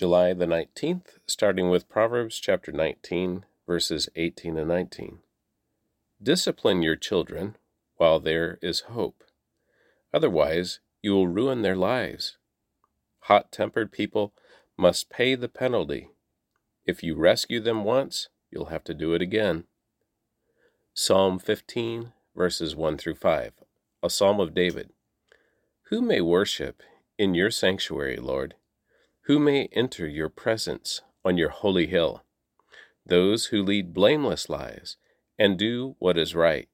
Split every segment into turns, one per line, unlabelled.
July the 19th, starting with Proverbs chapter 19, verses 18 and 19. Discipline your children while there is hope. Otherwise, you will ruin their lives. Hot tempered people must pay the penalty. If you rescue them once, you'll have to do it again. Psalm 15, verses 1 through 5, a psalm of David. Who may worship in your sanctuary, Lord? Who may enter your presence on your holy hill? Those who lead blameless lives and do what is right,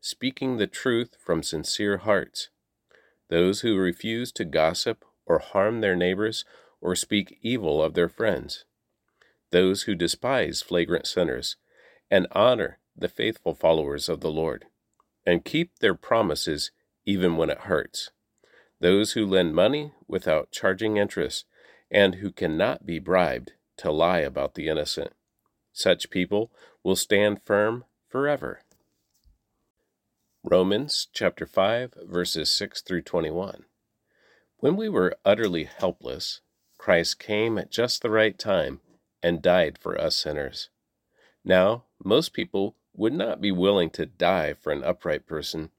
speaking the truth from sincere hearts. Those who refuse to gossip or harm their neighbors or speak evil of their friends. Those who despise flagrant sinners and honor the faithful followers of the Lord and keep their promises even when it hurts. Those who lend money without charging interest and who cannot be bribed to lie about the innocent. Such people will stand firm forever. Romans chapter 5 verses 6 through 21. When we were utterly helpless, Christ came at just the right time and died for us sinners. Now, most people would not be willing to die for an upright person,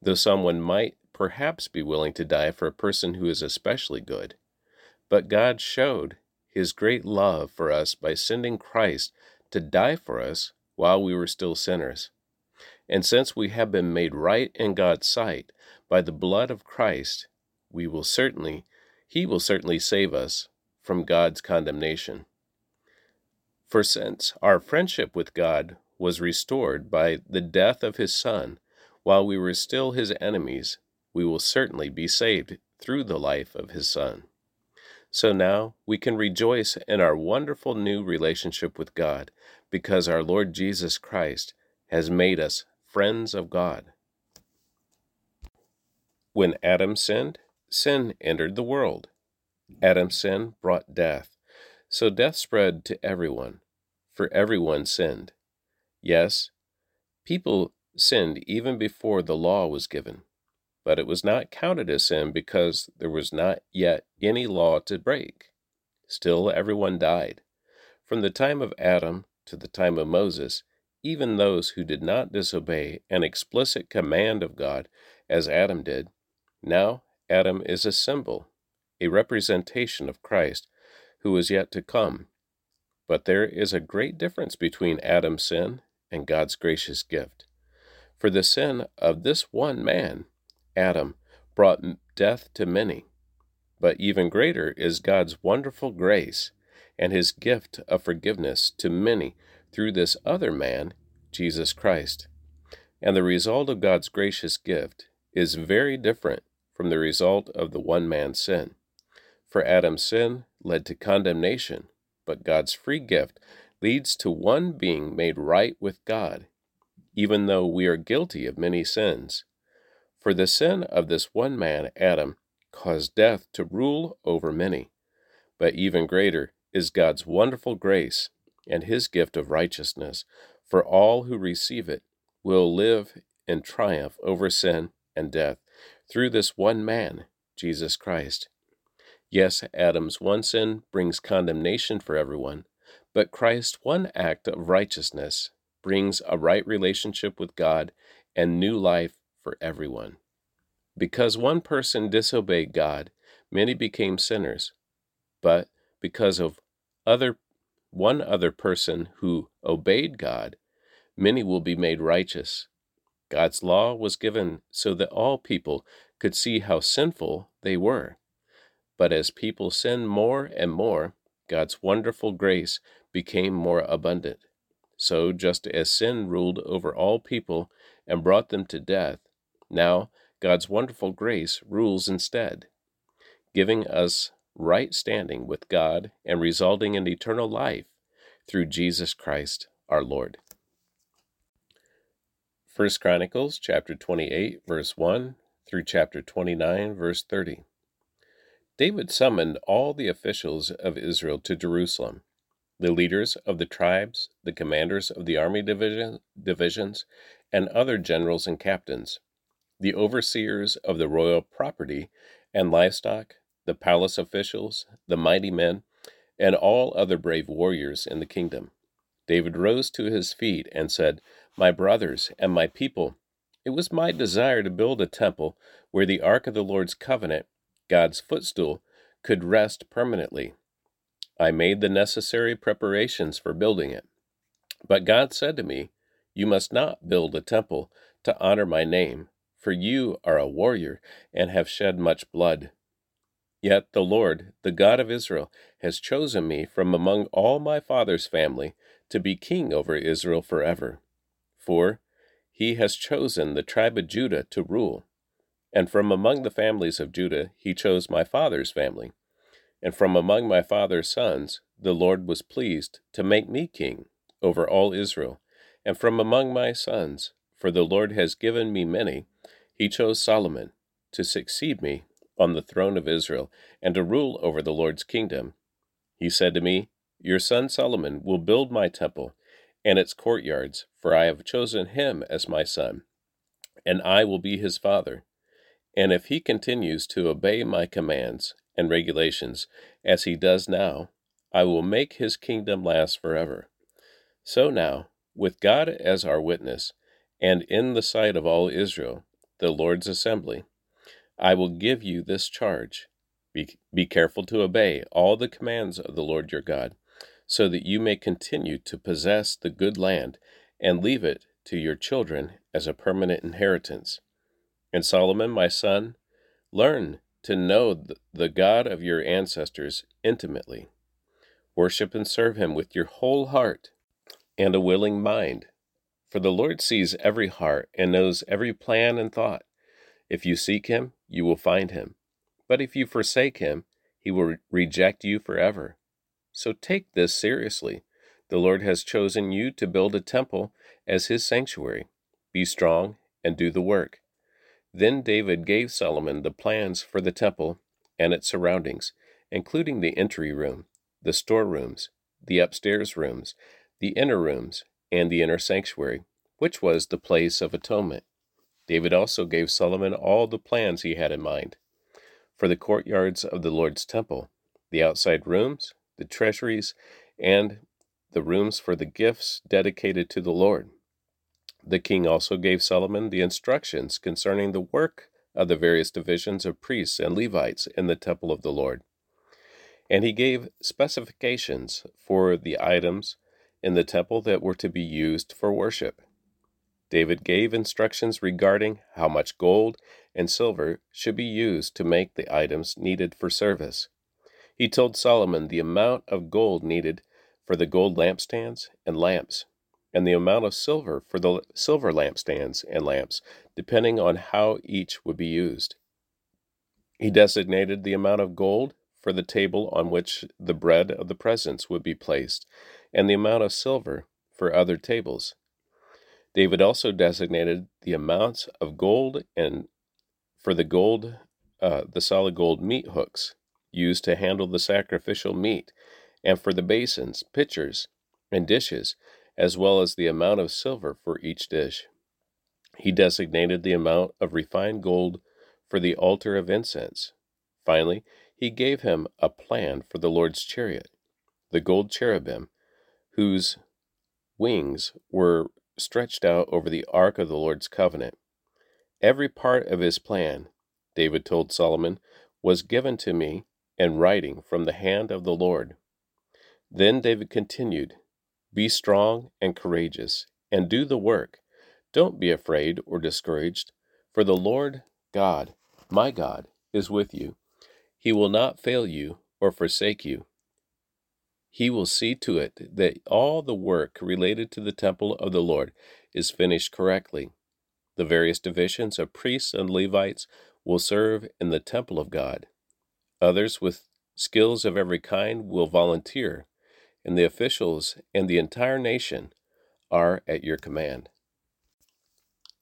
though someone might perhaps be willing to die for a person who is especially good. But God showed his great love for us by sending Christ to die for us while we were still sinners. And since we have been made right in God's sight by the blood of Christ, we will certainly he will certainly save us from God's condemnation. For since our friendship with God was restored by the death of his son while we were still his enemies, we will certainly be saved through the life of his son. So now we can rejoice in our wonderful new relationship with God because our Lord Jesus Christ has made us friends of God. When Adam sinned, sin entered the world. Adam's sin brought death, so death spread to everyone, for everyone sinned. Yes, people sinned even before the law was given but it was not counted as sin because there was not yet any law to break. Still, everyone died. From the time of Adam to the time of Moses, even those who did not disobey an explicit command of God, as Adam did, now Adam is a symbol, a representation of Christ, who is yet to come. But there is a great difference between Adam's sin and God's gracious gift. For the sin of this one man Adam, brought death to many. But even greater is God's wonderful grace and his gift of forgiveness to many through this other man, Jesus Christ. And the result of God's gracious gift is very different from the result of the one man's sin. For Adam's sin led to condemnation, but God's free gift leads to one being made right with God, even though we are guilty of many sins. For the sin of this one man, Adam, caused death to rule over many. But even greater is God's wonderful grace and his gift of righteousness, for all who receive it will live in triumph over sin and death through this one man, Jesus Christ. Yes, Adam's one sin brings condemnation for everyone, but Christ's one act of righteousness brings a right relationship with God and new life for everyone. Because one person disobeyed God, many became sinners. But because of other one other person who obeyed God, many will be made righteous. God's law was given so that all people could see how sinful they were. But as people sinned more and more, God's wonderful grace became more abundant. So, just as sin ruled over all people and brought them to death, now God's wonderful grace rules instead, giving us right standing with God and resulting in eternal life through Jesus Christ our Lord. 1 Chronicles chapter 28 verse 1 through chapter 29 verse 30. David summoned all the officials of Israel to Jerusalem, the leaders of the tribes, the commanders of the army division, divisions, and other generals and captains the overseers of the royal property and livestock, the palace officials, the mighty men, and all other brave warriors in the kingdom. David rose to his feet and said, My brothers and my people, it was my desire to build a temple where the ark of the Lord's covenant, God's footstool, could rest permanently. I made the necessary preparations for building it. But God said to me, You must not build a temple to honor my name, for you are a warrior and have shed much blood. Yet the Lord, the God of Israel, has chosen me from among all my father's family to be king over Israel forever. For he has chosen the tribe of Judah to rule. And from among the families of Judah he chose my father's family. And from among my father's sons the Lord was pleased to make me king over all Israel. And from among my sons, for the Lord has given me many, he chose Solomon to succeed me on the throne of Israel and to rule over the Lord's kingdom. He said to me, Your son Solomon will build my temple and its courtyards, for I have chosen him as my son, and I will be his father. And if he continues to obey my commands and regulations as he does now, I will make his kingdom last forever. So now, with God as our witness, and in the sight of all Israel, the Lord's assembly, I will give you this charge. Be, be careful to obey all the commands of the Lord your God, so that you may continue to possess the good land and leave it to your children as a permanent inheritance. And Solomon, my son, learn to know the God of your ancestors intimately. Worship and serve him with your whole heart and a willing mind. For the Lord sees every heart and knows every plan and thought. If you seek him, you will find him. But if you forsake him, he will re- reject you forever. So take this seriously. The Lord has chosen you to build a temple as his sanctuary. Be strong and do the work. Then David gave Solomon the plans for the temple and its surroundings, including the entry room, the storerooms, the upstairs rooms, the inner rooms, and the inner sanctuary, which was the place of atonement. David also gave Solomon all the plans he had in mind for the courtyards of the Lord's temple, the outside rooms, the treasuries, and the rooms for the gifts dedicated to the Lord. The king also gave Solomon the instructions concerning the work of the various divisions of priests and Levites in the temple of the Lord. And he gave specifications for the items in the temple that were to be used for worship. David gave instructions regarding how much gold and silver should be used to make the items needed for service. He told Solomon the amount of gold needed for the gold lampstands and lamps, and the amount of silver for the silver lampstands and lamps, depending on how each would be used. He designated the amount of gold for the table on which the bread of the presence would be placed, and the amount of silver for other tables. David also designated the amounts of gold and for the gold, uh, the solid gold meat hooks used to handle the sacrificial meat, and for the basins, pitchers, and dishes, as well as the amount of silver for each dish. He designated the amount of refined gold for the altar of incense. Finally, he gave him a plan for the Lord's chariot, the gold cherubim, whose wings were stretched out over the ark of the Lord's covenant. Every part of his plan, David told Solomon, was given to me in writing from the hand of the Lord. Then David continued, Be strong and courageous, and do the work. Don't be afraid or discouraged, for the Lord God, my God, is with you. He will not fail you or forsake you. He will see to it that all the work related to the temple of the Lord is finished correctly. The various divisions of priests and Levites will serve in the temple of God. Others with skills of every kind will volunteer, and the officials and the entire nation are at your command.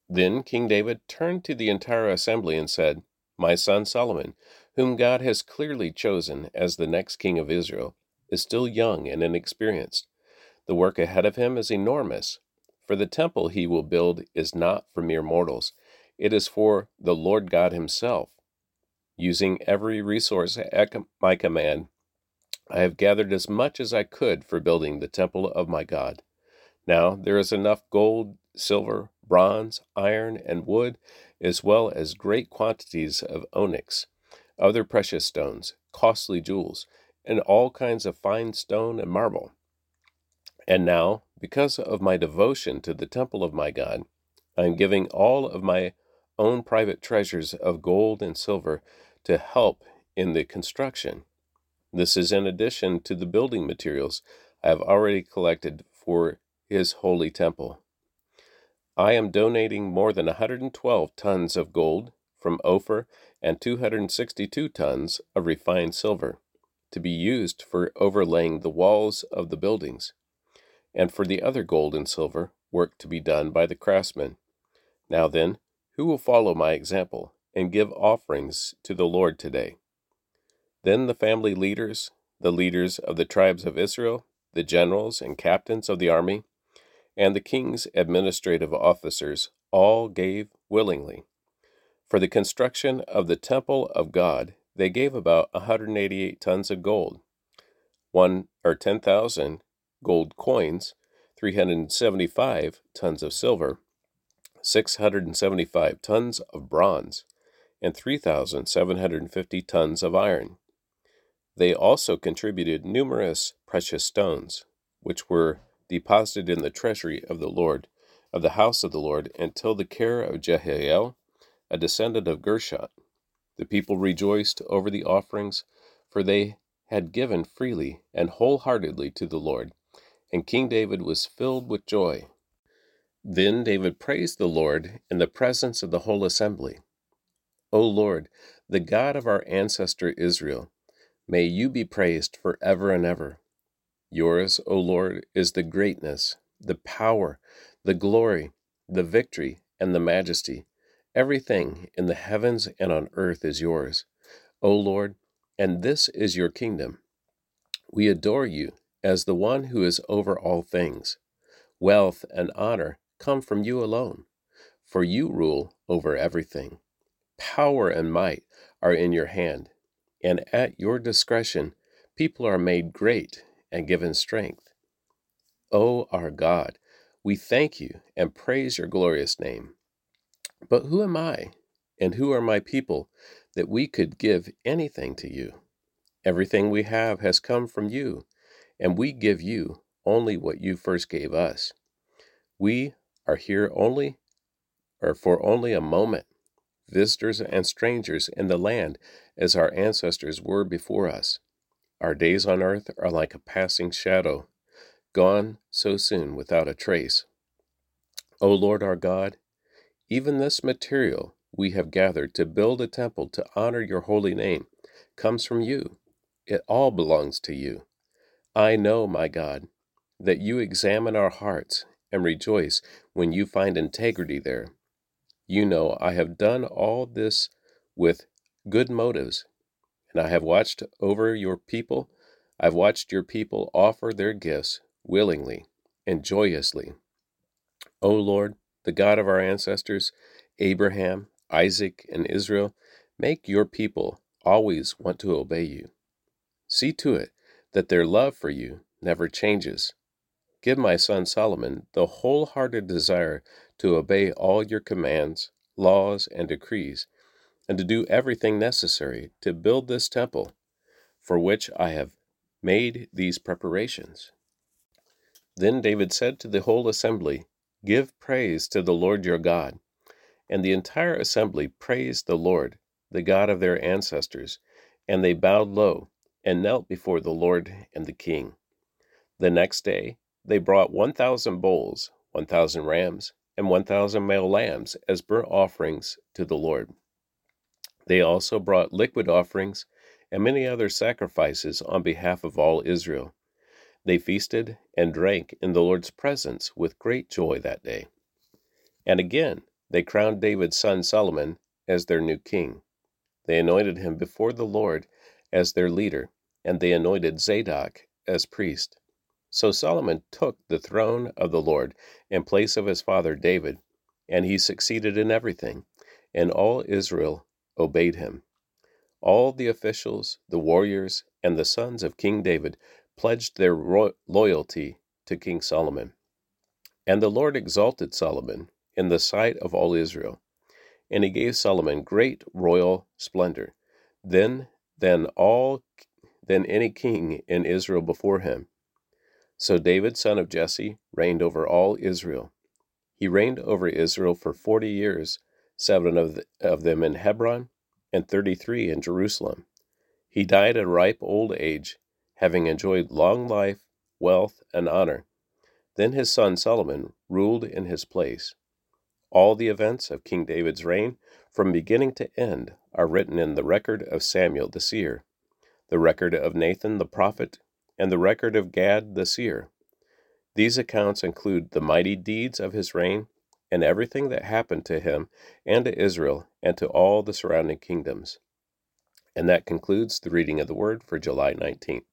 Then King David turned to the entire assembly and said, My son Solomon, whom God has clearly chosen as the next king of Israel, is still young and inexperienced. The work ahead of him is enormous, for the temple he will build is not for mere mortals, it is for the Lord God Himself. Using every resource at my command, I have gathered as much as I could for building the temple of my God. Now there is enough gold, silver, bronze, iron, and wood, as well as great quantities of onyx, other precious stones, costly jewels, and all kinds of fine stone and marble. And now, because of my devotion to the temple of my God, I am giving all of my own private treasures of gold and silver to help in the construction. This is in addition to the building materials I have already collected for his holy temple. I am donating more than 112 tons of gold from Ophir and 262 tons of refined silver to be used for overlaying the walls of the buildings, and for the other gold and silver work to be done by the craftsmen. Now then, who will follow my example and give offerings to the Lord today? Then the family leaders, the leaders of the tribes of Israel, the generals and captains of the army, and the king's administrative officers all gave willingly. For the construction of the temple of God, they gave about 188 tons of gold, one or 10,000 gold coins, 375 tons of silver, 675 tons of bronze, and 3,750 tons of iron. They also contributed numerous precious stones, which were deposited in the treasury of the Lord, of the house of the Lord, until the care of Jehiel, a descendant of Gershon. The people rejoiced over the offerings, for they had given freely and wholeheartedly to the Lord, and King David was filled with joy. Then David praised the Lord in the presence of the whole assembly. O Lord, the God of our ancestor Israel, may you be praised for ever and ever. Yours, O Lord, is the greatness, the power, the glory, the victory, and the majesty. Everything in the heavens and on earth is yours, O Lord, and this is your kingdom. We adore you as the one who is over all things. Wealth and honor come from you alone, for you rule over everything. Power and might are in your hand, and at your discretion people are made great and given strength. O our God, we thank you and praise your glorious name. But who am I, and who are my people, that we could give anything to you? Everything we have has come from you, and we give you only what you first gave us. We are here only, or for only a moment, visitors and strangers in the land as our ancestors were before us. Our days on earth are like a passing shadow, gone so soon without a trace. O Lord our God, even this material we have gathered to build a temple to honor your holy name comes from you. It all belongs to you. I know, my God, that you examine our hearts and rejoice when you find integrity there. You know I have done all this with good motives and I have watched over your people. I've watched your people offer their gifts willingly and joyously. O Lord, the God of our ancestors, Abraham, Isaac, and Israel, make your people always want to obey you. See to it that their love for you never changes. Give my son Solomon the wholehearted desire to obey all your commands, laws, and decrees and to do everything necessary to build this temple, for which I have made these preparations. Then David said to the whole assembly, Give praise to the Lord your God. And the entire assembly praised the Lord, the God of their ancestors, and they bowed low and knelt before the Lord and the king. The next day they brought 1,000 bulls, 1,000 rams, and 1,000 male lambs as burnt offerings to the Lord. They also brought liquid offerings and many other sacrifices on behalf of all Israel. They feasted and drank in the Lord's presence with great joy that day. And again, they crowned David's son Solomon as their new king. They anointed him before the Lord as their leader, and they anointed Zadok as priest. So Solomon took the throne of the Lord in place of his father David, and he succeeded in everything, and all Israel obeyed him. All the officials, the warriors, and the sons of King David pledged their ro- loyalty to King Solomon. And the Lord exalted Solomon in the sight of all Israel, and he gave Solomon great royal splendor, then than all than any king in Israel before him. So David, son of Jesse, reigned over all Israel. He reigned over Israel for forty years, seven of, the, of them in Hebron, and thirty three in Jerusalem. He died at a ripe old age, having enjoyed long life, wealth, and honor. Then his son Solomon ruled in his place. All the events of King David's reign, from beginning to end, are written in the record of Samuel the seer, the record of Nathan the prophet, and the record of Gad the seer. These accounts include the mighty deeds of his reign and everything that happened to him and to Israel and to all the surrounding kingdoms. And that concludes the reading of the word for July 19th.